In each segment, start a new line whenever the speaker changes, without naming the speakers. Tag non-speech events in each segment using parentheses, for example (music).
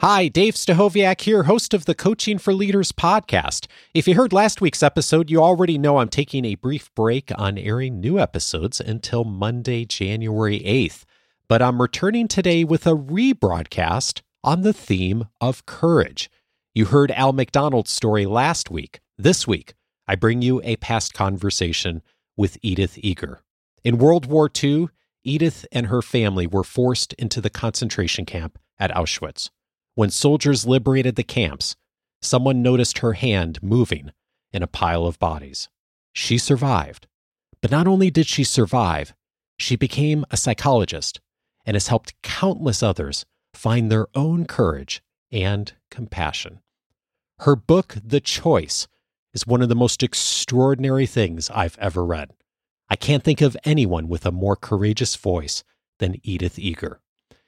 Hi, Dave Stachowiak here, host of the Coaching for Leaders podcast. If you heard last week's episode, you already know I'm taking a brief break on airing new episodes until Monday, January 8th. But I'm returning today with a rebroadcast on the theme of courage. You heard Al McDonald's story last week. This week, I bring you a past conversation with Edith Eger. In World War II, Edith and her family were forced into the concentration camp at Auschwitz. When soldiers liberated the camps, someone noticed her hand moving in a pile of bodies. She survived. But not only did she survive, she became a psychologist and has helped countless others find their own courage and compassion. Her book, The Choice, is one of the most extraordinary things I've ever read. I can't think of anyone with a more courageous voice than Edith Eger.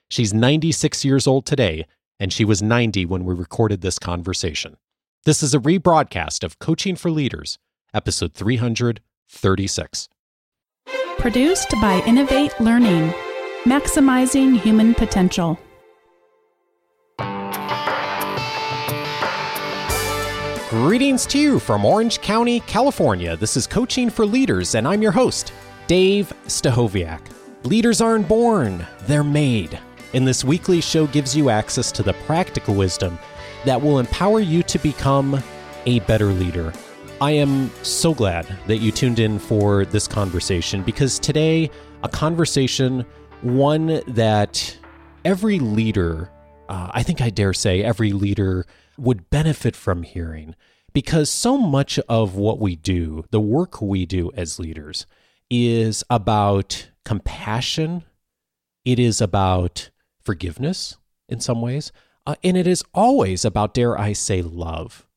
She's 96 years old today and she was 90 when we recorded this conversation. This is a rebroadcast of Coaching for Leaders, episode 336.
Produced by Innovate Learning, maximizing human potential.
Greetings to you from Orange County, California. This is Coaching for Leaders, and I'm your host, Dave Stachowiak. Leaders aren't born, they're made and this weekly show gives you access to the practical wisdom that will empower you to become a better leader. I am so glad that you tuned in for this conversation because today, a conversation, one that every leader, uh, I think I dare say, every leader would benefit from hearing because so much of what we do, the work we do as leaders, is about compassion, it is about forgiveness in some ways. Uh, and it is always about, dare I say, love.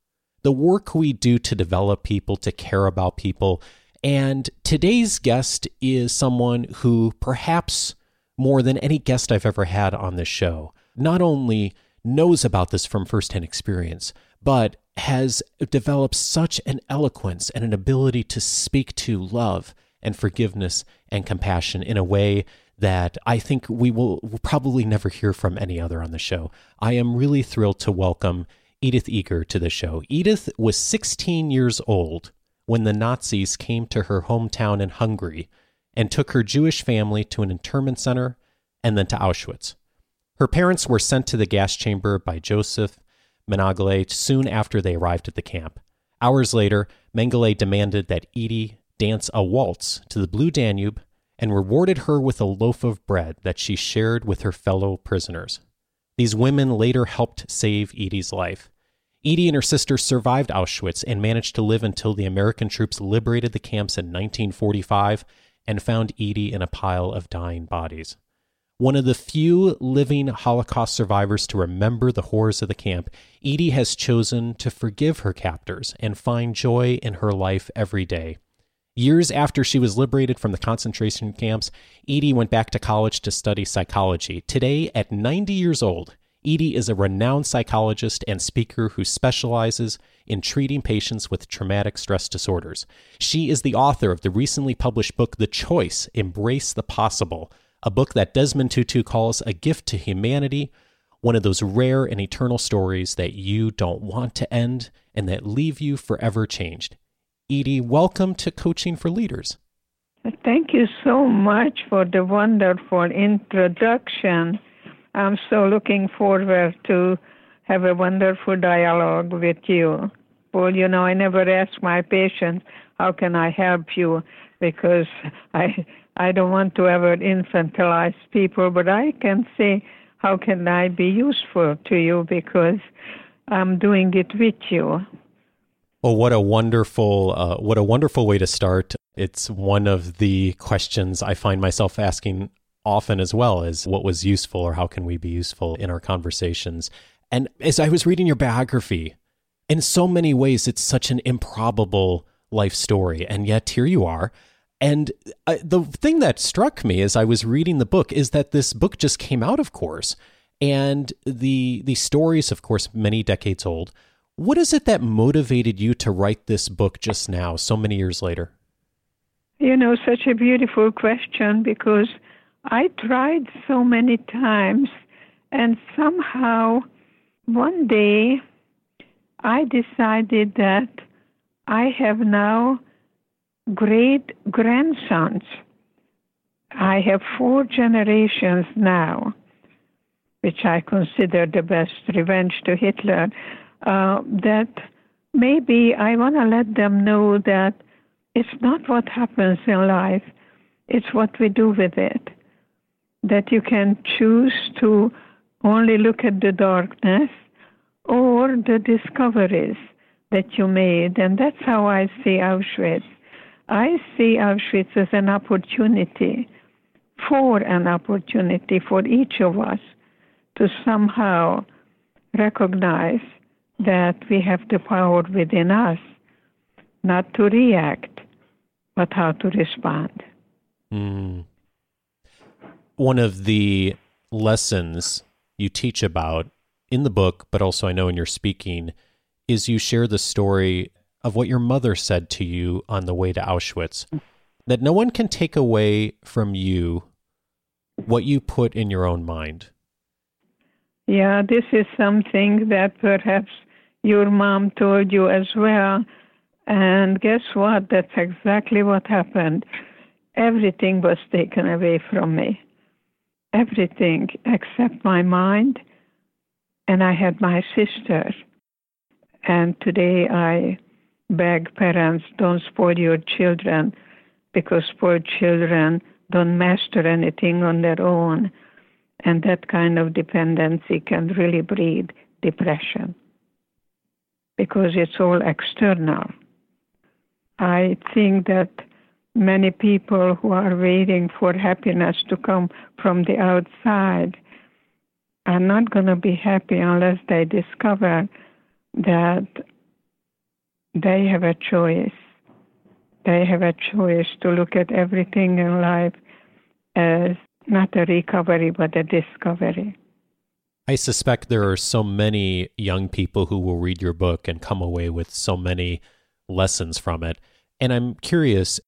The work we do to develop people, to care about people. And today's guest is someone who perhaps more than any guest I've ever had on this show, not only knows about this from firsthand experience, but has developed such an eloquence and an ability to speak to love and forgiveness and compassion in a way that I think we will will probably never hear from any other on the show. I am really thrilled to welcome Edith Eger to the show. Edith was 16 years old when the Nazis came to her hometown in Hungary and took her Jewish family to an internment center and then to Auschwitz. Her parents were sent to the gas chamber by Joseph Mengele soon after they arrived at the camp. Hours later, Mengele demanded that Edie dance a waltz to the Blue Danube and rewarded her with a loaf of bread that she shared with her fellow prisoners. These women later helped save Edie's life. Edie and her sister survived Auschwitz and managed to live until the American troops liberated the camps in 1945 and found Edie in a pile of dying bodies. One of the few living Holocaust survivors to remember the horrors of the camp, Edie has chosen to forgive her captors and find joy in her life every day. Years after she was liberated from the concentration camps, Edie went back to college to study psychology. Today, at 90 years old, Edie is a renowned psychologist and speaker who specializes in treating patients with traumatic stress disorders. She is the author of the recently published book, The Choice Embrace the Possible, a book that Desmond Tutu calls a gift to humanity, one of those rare and eternal stories that you don't want to end and that leave you forever changed. Edie, welcome to Coaching for Leaders.
Thank you so much for the wonderful introduction. I'm so looking forward to have a wonderful dialogue with you. Well, you know, I never ask my patients, how can I help you? Because I I don't want to ever infantilize people, but I can say, how can I be useful to you? Because I'm doing it with you.
Well, what a wonderful, uh, what a wonderful way to start. It's one of the questions I find myself asking often as well is what was useful or how can we be useful in our conversations. And as I was reading your biography, in so many ways, it's such an improbable life story. And yet here you are. And uh, the thing that struck me as I was reading the book is that this book just came out, of course. And the the stories, of course, many decades old, what is it that motivated you to write this book just now, so many years later?
You know, such a beautiful question because I tried so many times and somehow one day I decided that I have now great grandsons. I have four generations now, which I consider the best revenge to Hitler. Uh, that maybe I want to let them know that it's not what happens in life, it's what we do with it. That you can choose to only look at the darkness or the discoveries that you made. And that's how I see Auschwitz. I see Auschwitz as an opportunity for an opportunity for each of us to somehow recognize that we have the power within us not to react, but how to respond.
Mm. One of the lessons you teach about in the book, but also I know in your speaking, is you share the story of what your mother said to you on the way to Auschwitz that no one can take away from you what you put in your own mind.
Yeah, this is something that perhaps your mom told you as well. And guess what? That's exactly what happened. Everything was taken away from me. Everything except my mind. And I had my sister. And today I beg parents don't spoil your children because spoiled children don't master anything on their own. And that kind of dependency can really breed depression because it's all external. I think that many people who are waiting for happiness to come from the outside are not going to be happy unless they discover that they have a choice. They have a choice to look at everything in life as not a recovery, but a discovery.
I suspect there are so many young people who will read your book and come away with so many lessons from it. And I'm curious,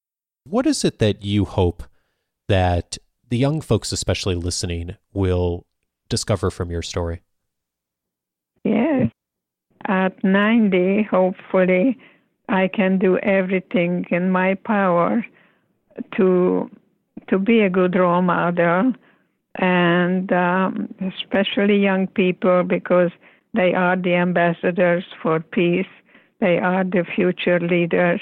what is it that you hope that the young folks, especially listening, will discover from your story?
Yes. At 90, hopefully, I can do everything in my power to to be a good role model and um, especially young people because they are the ambassadors for peace. They are the future leaders.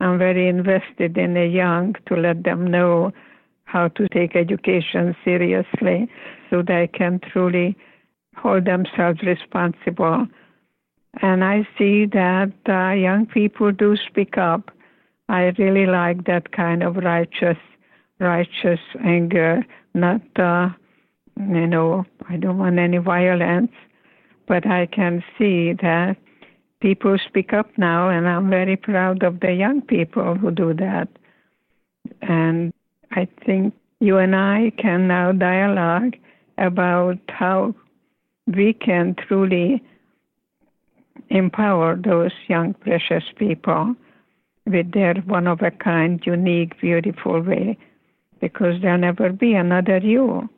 I'm very invested in the young to let them know how to take education seriously so they can truly hold themselves responsible. And I see that uh, young people do speak up. I really like that kind of righteous, righteous anger not, uh, you know, I don't want any violence, but I can see that people speak up now, and I'm very proud of the young people who do that. And I think you and I can now dialogue about how we can truly empower those young, precious people with their one of a kind, unique, beautiful way because there'll never be another you.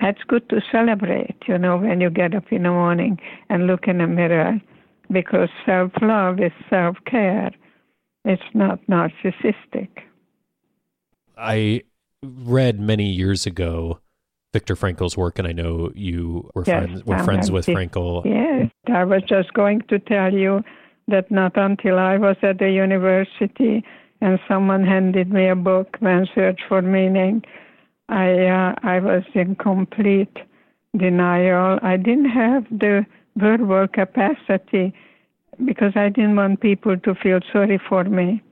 That's good to celebrate, you know, when you get up in the morning and look in the mirror, because self love is self care. It's not narcissistic.
I read many years ago Viktor Frankl's work, and I know you were
yes,
friends were friends with Frankl.
Yes, I was just going to tell you that not until I was at the university and someone handed me a book, Man's Search for Meaning, I uh, I was in complete denial. I didn't have the verbal capacity because I didn't want people to feel sorry for me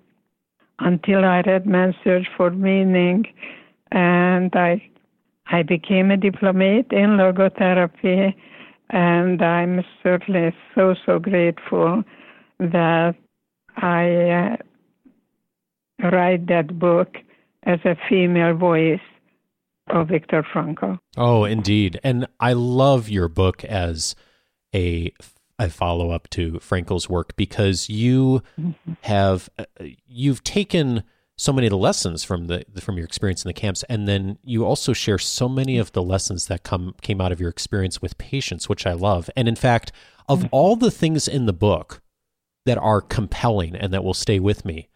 until I read Man's Search for Meaning, and I I became a diplomate in logotherapy, and I'm certainly so so grateful that I uh, write that book as a female voice of Viktor Frankl.
Oh, indeed. And I love your book as a a follow up to Frankl's work because you mm-hmm. have uh, you've taken so many of the lessons from the from your experience in the camps, and then you also share so many of the lessons that come came out of your experience with patients, which I love. And in fact, of mm-hmm. all the things in the book that are compelling and that will stay with me,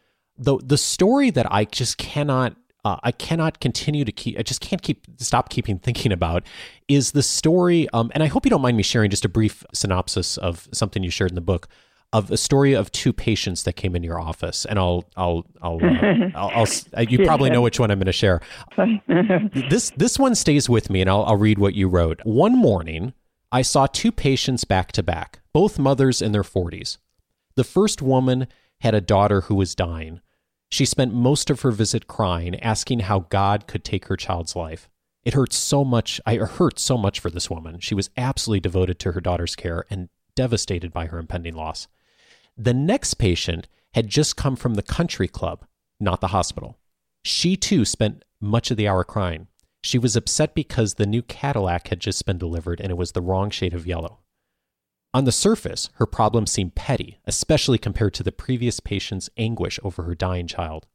the the story that I just cannot uh, I cannot continue to keep. I just can't keep stop keeping thinking about is the story. Um, and I hope you don't mind me sharing just a brief synopsis of something you shared in the book of a story of two patients that came in your office, and I'll I'll I'll, uh, (laughs) I'll, I'll you probably know which one I'm going to share. (laughs) this this one stays with me, and I'll I'll read what you wrote. One morning, I saw two patients back to back, both mothers in their 40s. The first woman had a daughter who was dying. She spent most of her visit crying, asking how God could take her child's life. It hurt so much. I hurt so much for this woman. She was absolutely devoted to her daughter's care and devastated by her impending loss. The next patient had just come from the country club, not the hospital. She too spent much of the hour crying. She was upset because the new Cadillac had just been delivered and it was the wrong shade of yellow. On the surface, her problems seemed petty, especially compared to the previous patient's anguish over her dying child.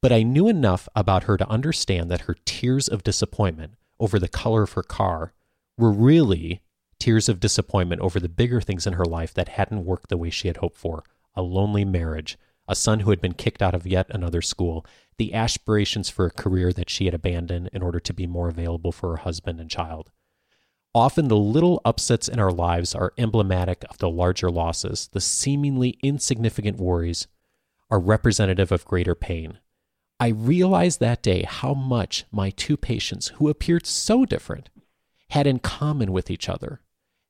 But I knew enough about her to understand that her tears of disappointment over the color of her car were really tears of disappointment over the bigger things in her life that hadn't worked the way she had hoped for a lonely marriage, a son who had been kicked out of yet another school, the aspirations for a career that she had abandoned in order to be more available for her husband and child. Often the little upsets in our lives are emblematic of the larger losses. The seemingly insignificant worries are representative of greater pain. I realized that day how much my two patients, who appeared so different, had in common with each other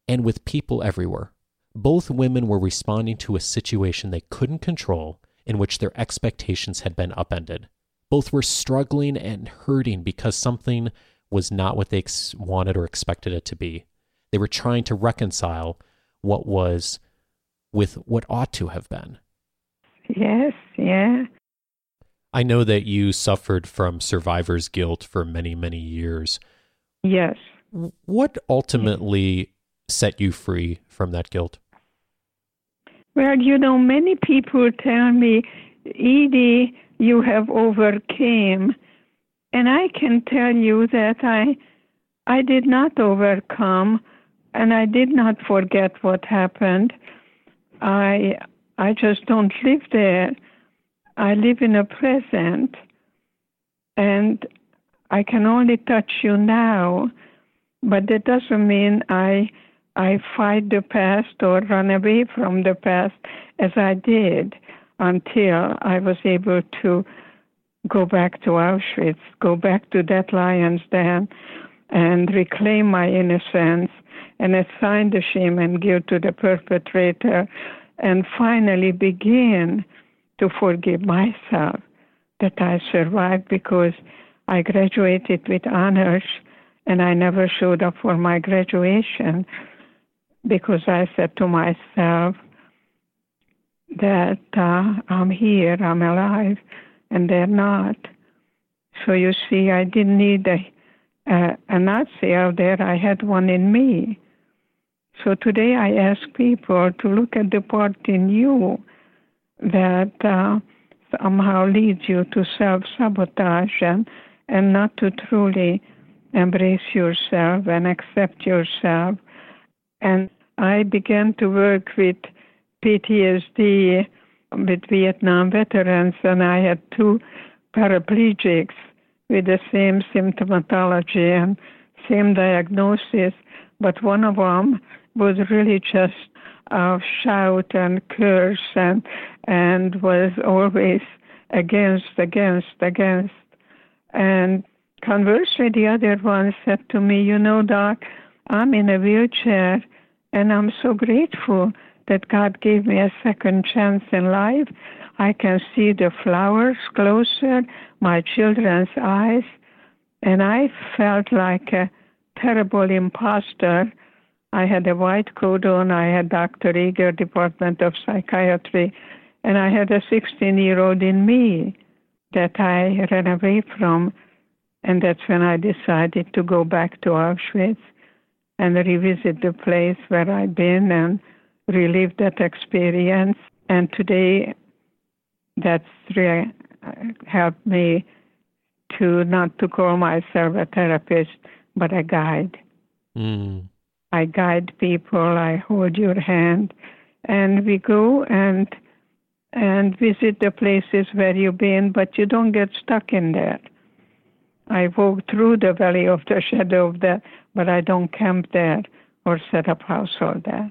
and with people everywhere. Both women were responding to a situation they couldn't control in which their expectations had been upended. Both were struggling and hurting because something was not what they ex- wanted or expected it to be. They were trying to reconcile what was with what ought to have been.
Yes, yeah.
I know that you suffered from survivor's guilt for many, many years.
Yes.
What ultimately set you free from that guilt?
Well, you know, many people tell me, Edie, you have overcame. And I can tell you that I I did not overcome and I did not forget what happened. I I just don't live there. I live in a present and I can only touch you now, but that doesn't mean I I fight the past or run away from the past as I did until I was able to go back to Auschwitz, go back to that lion's den, and reclaim my innocence and assign the shame and guilt to the perpetrator, and finally begin to forgive myself that I survived because I graduated with honors and I never showed up for my graduation because I said to myself that uh, I'm here, I'm alive, and they're not. So you see, I didn't need a, a, a Nazi out there, I had one in me. So today I ask people to look at the part in you that uh, somehow leads you to self sabotage and, and not to truly embrace yourself and accept yourself and I began to work with PTSD with Vietnam veterans, and I had two paraplegics with the same symptomatology and same diagnosis, but one of them was really just uh, shout and curse and and was always against, against, against. And conversely, the other one said to me, "You know, doc, I'm in a wheelchair and I'm so grateful that God gave me a second chance in life. I can see the flowers closer, my children's eyes, and I felt like a terrible imposter. I had a white coat on, I had Dr. Eger, Department of Psychiatry, and I had a 16 year old in me that I ran away from. And that's when I decided to go back to Auschwitz and revisit the place where I'd been and relive that experience. And today, that's re- helped me to not to call myself a therapist, but a guide. Mm. I guide people. I hold your hand, and we go and and visit the places where you've been, but you don't get stuck in there. I walk through the valley of the (laughs) shadow of death, but I don't camp there or set up household there.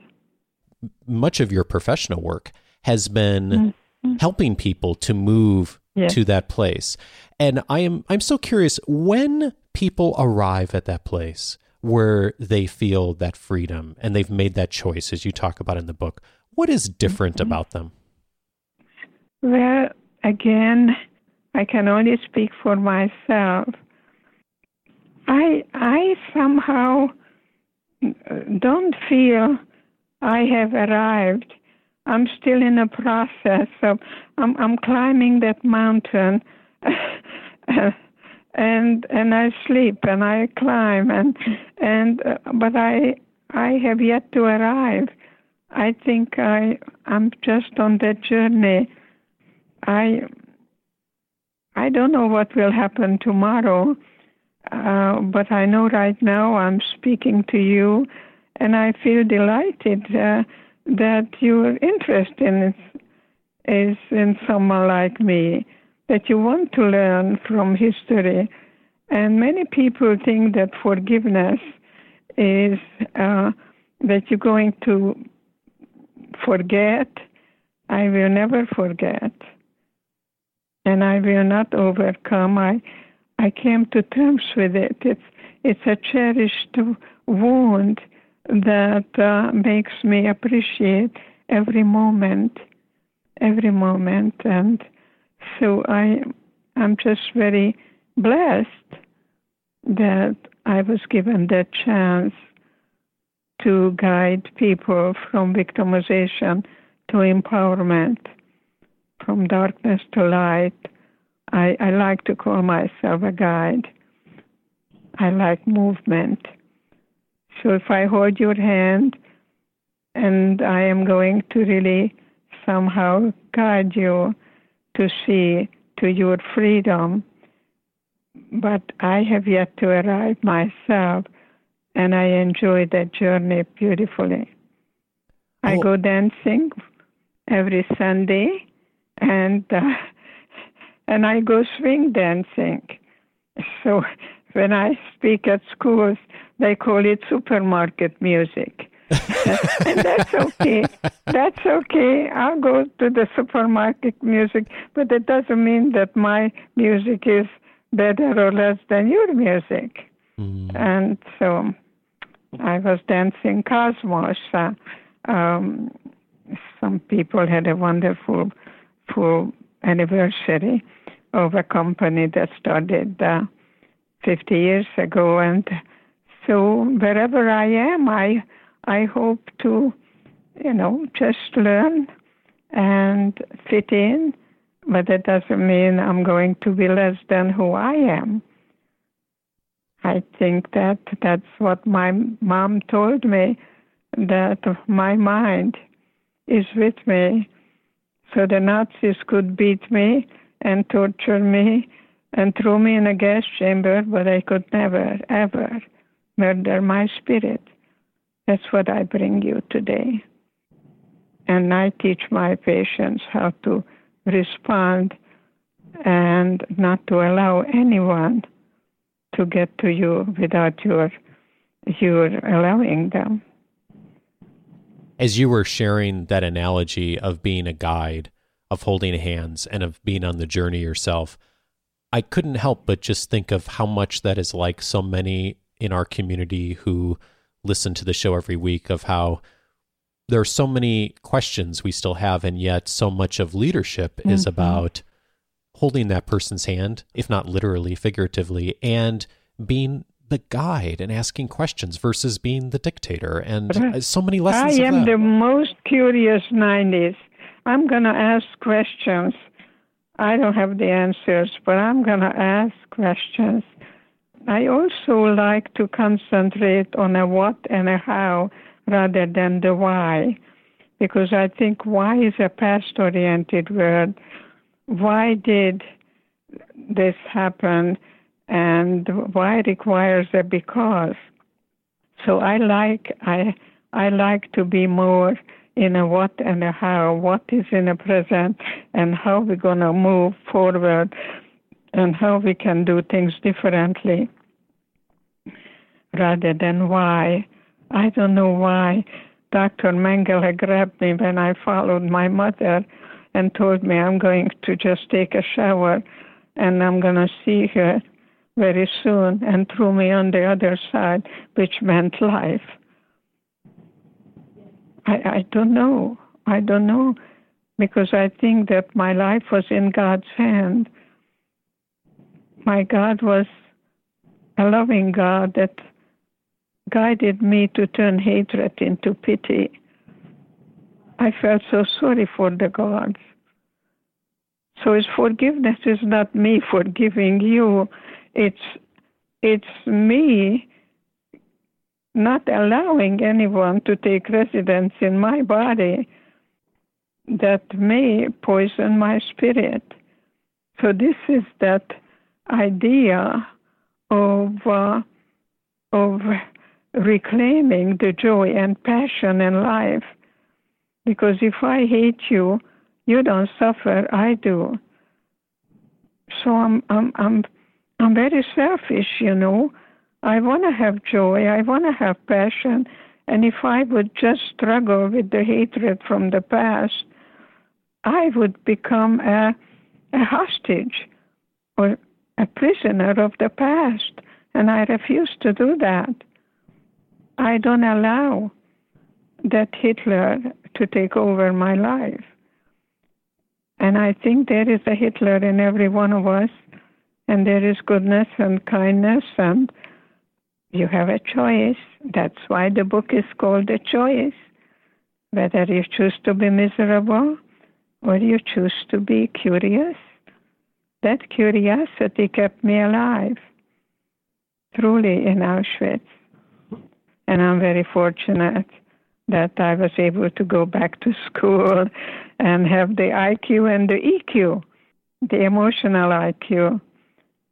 Much of your professional work has been mm-hmm. helping people to move yes. to that place. And I am I'm so curious when people arrive at that place where they feel that freedom and they've made that choice as you talk about in the book, what is different mm-hmm. about them?
Well, again, I can only speak for myself. I I somehow don't feel I have arrived. I'm still in a process of I'm I'm climbing that mountain (laughs) and and I sleep and I climb and and uh, but I I have yet to arrive. I think I I'm just on that journey I I don't know what will happen tomorrow, uh, but I know right now I'm speaking to you, and I feel delighted uh, that your interest in is in someone like me, that you want to learn from history. And many people think that forgiveness is uh, that you're going to forget. I will never forget and I will not overcome. I I came to terms with it. It's it's a cherished wound that uh, makes me appreciate every moment, every moment, and so I I'm just very blessed that I was given that chance to guide people from victimization to empowerment from darkness to light. I, I like to call myself a guide. I like movement. So if I hold your hand and I am going to really somehow guide you to see to your freedom, but I have yet to arrive myself and I enjoy that journey beautifully. I oh. go dancing every Sunday and uh, (laughs) and I go swing dancing. So (laughs) when I speak at schools, they call it supermarket music. (laughs) and that's okay. That's okay. I'll go to the supermarket music, but it doesn't mean that my music is better or less than your music. Mm. And so I was dancing Cosmos. Uh, um, some people had a wonderful full anniversary of a company that started uh, 50 years ago. And so wherever I am, I I hope to, you know, just learn and fit in, but that doesn't mean I'm going to be less than who I am. I think that that's what my mom told me that my mind is with me so the Nazis could beat me and torture me and throw me in a gas chamber, but I could never, ever murder my spirit. That's what I bring you today. And I teach my patients how to respond and not to allow anyone to get to you without your your allowing them
as you were sharing that analogy of being a guide, of holding hands, and of being on the journey yourself, I couldn't help but just think of how much that is like so many in our community who listen to the show every week, of how there are so many questions we still have, and yet so much of leadership mm-hmm. is about holding that person's hand, if not literally, figuratively, and being the guide and asking questions versus being the dictator and uh, so many lessons
I am the most curious 90s. I'm going to ask questions. I don't have the answers, but I'm going to ask questions. I also like to concentrate on a what and a how rather than the why, because I think why is a past oriented word. Why did this happen? and why requires a because. So I like I I like to be more in a what and a how, what is in the present and how we're gonna move forward and how we can do things differently rather than why. I don't know why Dr. Mengele grabbed me when I followed my mother and told me I'm going to just take a shower and I'm going to see her very soon and threw me on the other side, which meant life. I, I don't know. I don't know because I think that my life was in God's hand. My God was a loving God that guided me to turn hatred into pity. I felt so sorry for the gods. So his forgiveness is not me forgiving you. It's it's me not allowing anyone to take residence in my body that may poison my spirit. So this is that idea of uh, of reclaiming the joy and passion in life. Because if I hate you, you don't suffer, I do. So I'm I'm I'm I'm very selfish, you know. I want to have joy, I want to have passion, and if I would just struggle with the hatred from the past, I would become a a hostage or a prisoner of the past, and I refuse to do that. I don't allow that Hitler to take over my life. And I think there is a Hitler in every one of us, and there is goodness and kindness, and you have a choice. That's why the book is called A Choice. Whether you choose to be miserable or you choose to be curious. That curiosity kept me alive, truly in Auschwitz. And I'm very fortunate that I was able to go back to school and have the IQ and the EQ, the emotional IQ,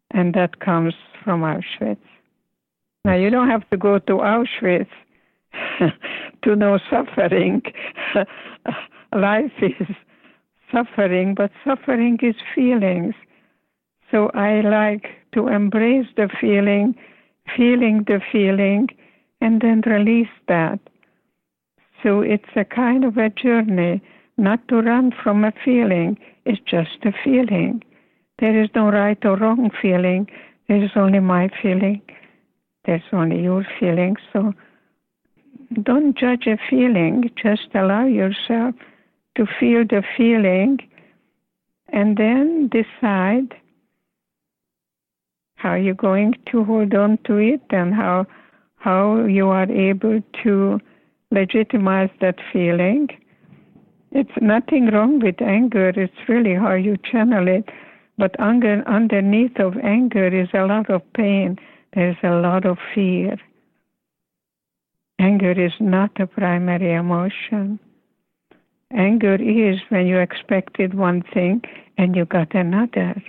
and that comes from Auschwitz. Now, you don't have to go to Auschwitz (laughs) to know suffering. (laughs) Life is suffering, but suffering is feelings. So I like to embrace the feeling, feeling the feeling, and then release that. So it's a kind of a journey, not to run from a feeling, it's just a feeling. There is no right or wrong feeling, there is only my feeling, there's only your feeling. So don't judge a feeling, just allow yourself to feel the feeling and then decide how you're going to hold on to it and how how you are able to legitimize that feeling. It's nothing wrong with anger, it's really how you channel it. But under, underneath of anger is a lot of pain, there's a lot of fear. Anger is not a primary emotion. Anger is when you expected one thing and you got another.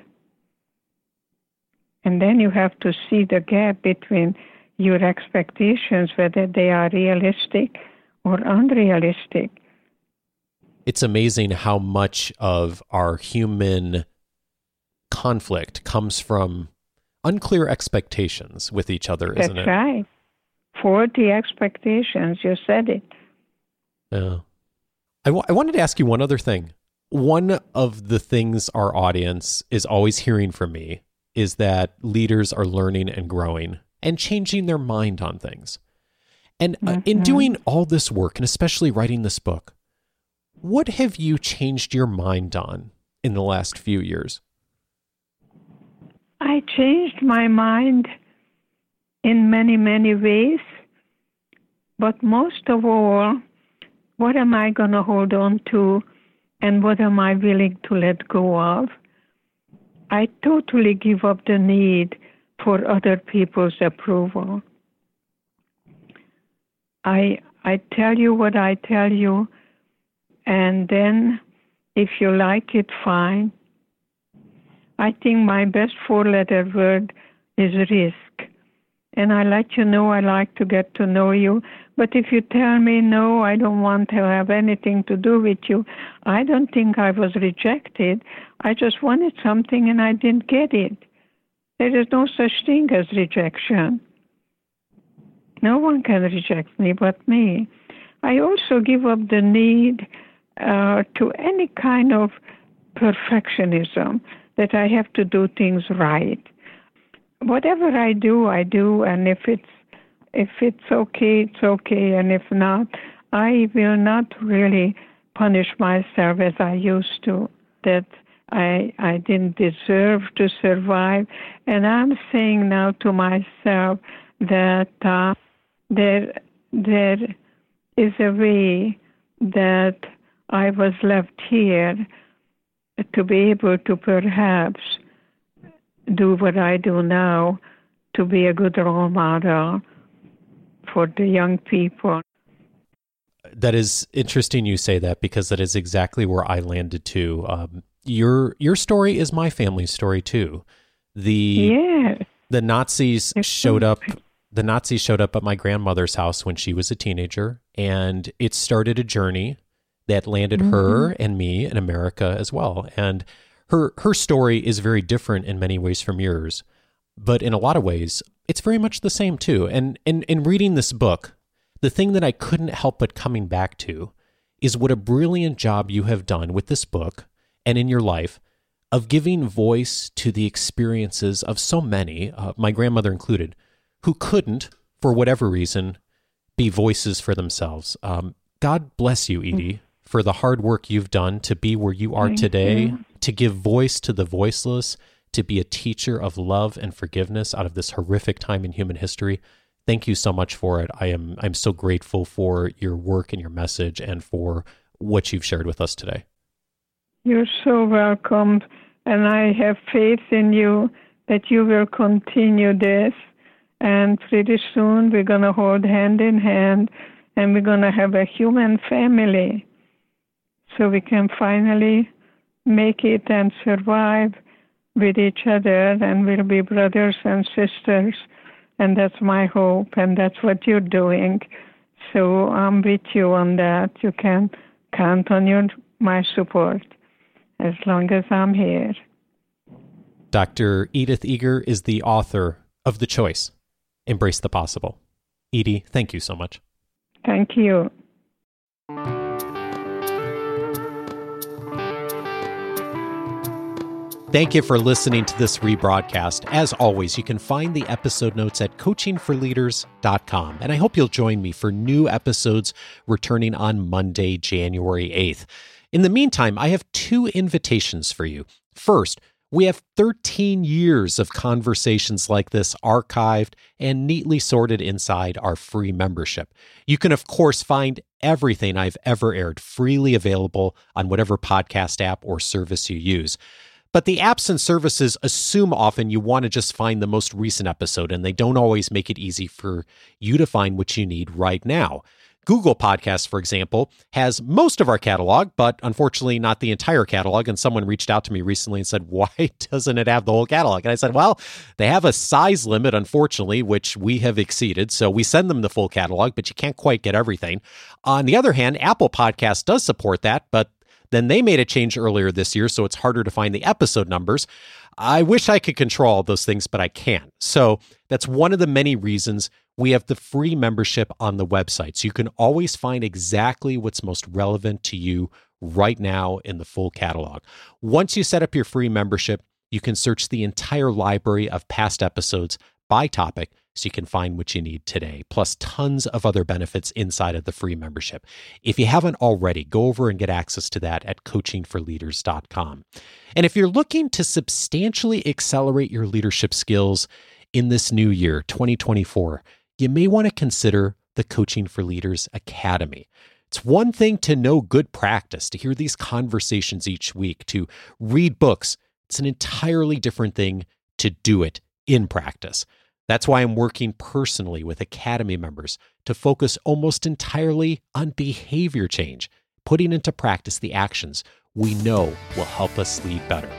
And then you have to see the gap between your expectations, whether they are realistic or unrealistic.
It's amazing how much of our human conflict comes from unclear expectations with each other,
That's
isn't it?
That's right. Forty expectations, you said it.
Yeah. I, w- I wanted to ask you one other thing. One of the things our audience is always hearing from me is that leaders are learning and growing and changing their mind on things. And uh, mm-hmm. in doing all this work, and especially writing this book, what have you changed your mind on in the last few years?
I changed my mind in many, many ways. But most of all, what am I going to hold on to and what am I willing to let go of? I totally give up the need for other people's approval. I I tell you what I tell you, and then if you like it, fine. I think my best four letter word is risk. And I let you know I like to get to know you. But if you tell me, no, I don't want to have anything to do with you, I don't think I was rejected. I just wanted something and I didn't get it. There is no such thing as rejection. No one can reject me but me. I also give up the need uh, to any kind of perfectionism that I have to do things right. Whatever I do, I do, and if it's if it's okay, it's okay, and if not, I will not really punish myself as I used to. That I I didn't deserve to survive, and I'm saying now to myself that uh, there there is a way that I was left here to be able to perhaps do what I do now to be a good role model for the young people.
That is interesting you say that because that is exactly where I landed too. Um, your your story is my family's story too. The
yes.
the Nazis showed up the Nazis showed up at my grandmother's house when she was a teenager and it started a journey that landed mm-hmm. her and me in America as well. And her her story is very different in many ways from yours, but in a lot of ways, it's very much the same too. And in in reading this book, the thing that I couldn't help but coming back to is what a brilliant job you have done with this book and in your life of giving voice to the experiences of so many, uh, my grandmother included, who couldn't, for whatever reason, be voices for themselves. Um, God bless you, Edie, for the hard work you've done to be where you are Thank today, you. to give voice to the voiceless, to be a teacher of love and forgiveness out of this horrific time in human history. Thank you so much for it. I am I'm so grateful for your work and your message and for what you've shared with us today.
You're so welcome and I have faith in you that you will continue this and pretty soon we're going to hold hand in hand and we're going to have a human family so we can finally make it and survive with each other and we'll be brothers and sisters. And that's my hope, and that's what you're doing. So I'm with you on that. You can count on your my support as long as I'm here.
Dr. Edith Eger is the author of The Choice Embrace the Possible. Edie, thank you so much.
Thank you.
Thank you for listening to this rebroadcast. As always, you can find the episode notes at coachingforleaders.com. And I hope you'll join me for new episodes returning on Monday, January 8th. In the meantime, I have two invitations for you. First, we have 13 years of conversations like this archived and neatly sorted inside our free membership. You can, of course, find everything I've ever aired freely available on whatever podcast app or service you use. But the apps and services assume often you want to just find the most recent episode, and they don't always make it easy for you to find what you need right now. Google Podcasts, for example, has most of our catalog, but unfortunately not the entire catalog. And someone reached out to me recently and said, (laughs) Why doesn't it have the whole catalog? And I said, Well, they have a size limit, unfortunately, which we have exceeded. So we send them the full catalog, but you can't quite get everything. On the other hand, Apple Podcast does support that, but then they made a change earlier this year, so it's harder to find the episode numbers. I wish I could control all those things, but I can't. So that's one of the many reasons we have the free membership on the website. So you can always find exactly what's most relevant to you right now in the full catalog. Once you set up your free membership, you can search the entire library of past episodes by topic so you can find what you need today, plus tons of other benefits inside of the free membership. If you haven't already, go over and get access to that at coachingforleaders.com. And if you're looking to substantially accelerate your leadership skills in this new year, 2024, you may want to consider the Coaching for Leaders Academy. It's one thing to know good practice, to hear these conversations each week, to read books. It's an entirely different thing to do it in practice. That's why I'm working personally with Academy members to focus almost entirely on behavior change, putting into practice the actions we know will help us lead better.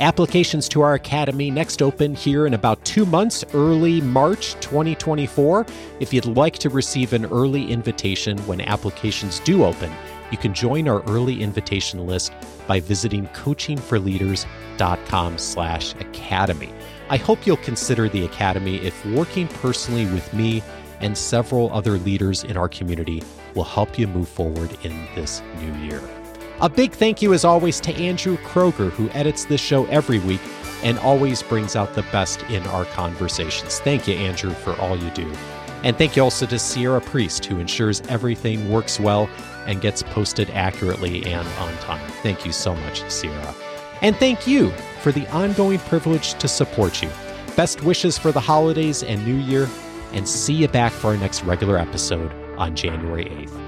Applications to our academy next open here in about two months, early March 2024. If you'd like to receive an early invitation when applications do open, you can join our early invitation list by visiting coachingforleaders.com slash academy. I hope you'll consider the academy if working personally with me and several other leaders in our community will help you move forward in this new year. A big thank you, as always, to Andrew Kroger, who edits this show every week and always brings out the best in our conversations. Thank you, Andrew, for all you do. And thank you also to Sierra Priest, who ensures everything works well and gets posted accurately and on time. Thank you so much, Sierra. And thank you for the ongoing privilege to support you. Best wishes for the holidays and New Year, and see you back for our next regular episode on January 8th.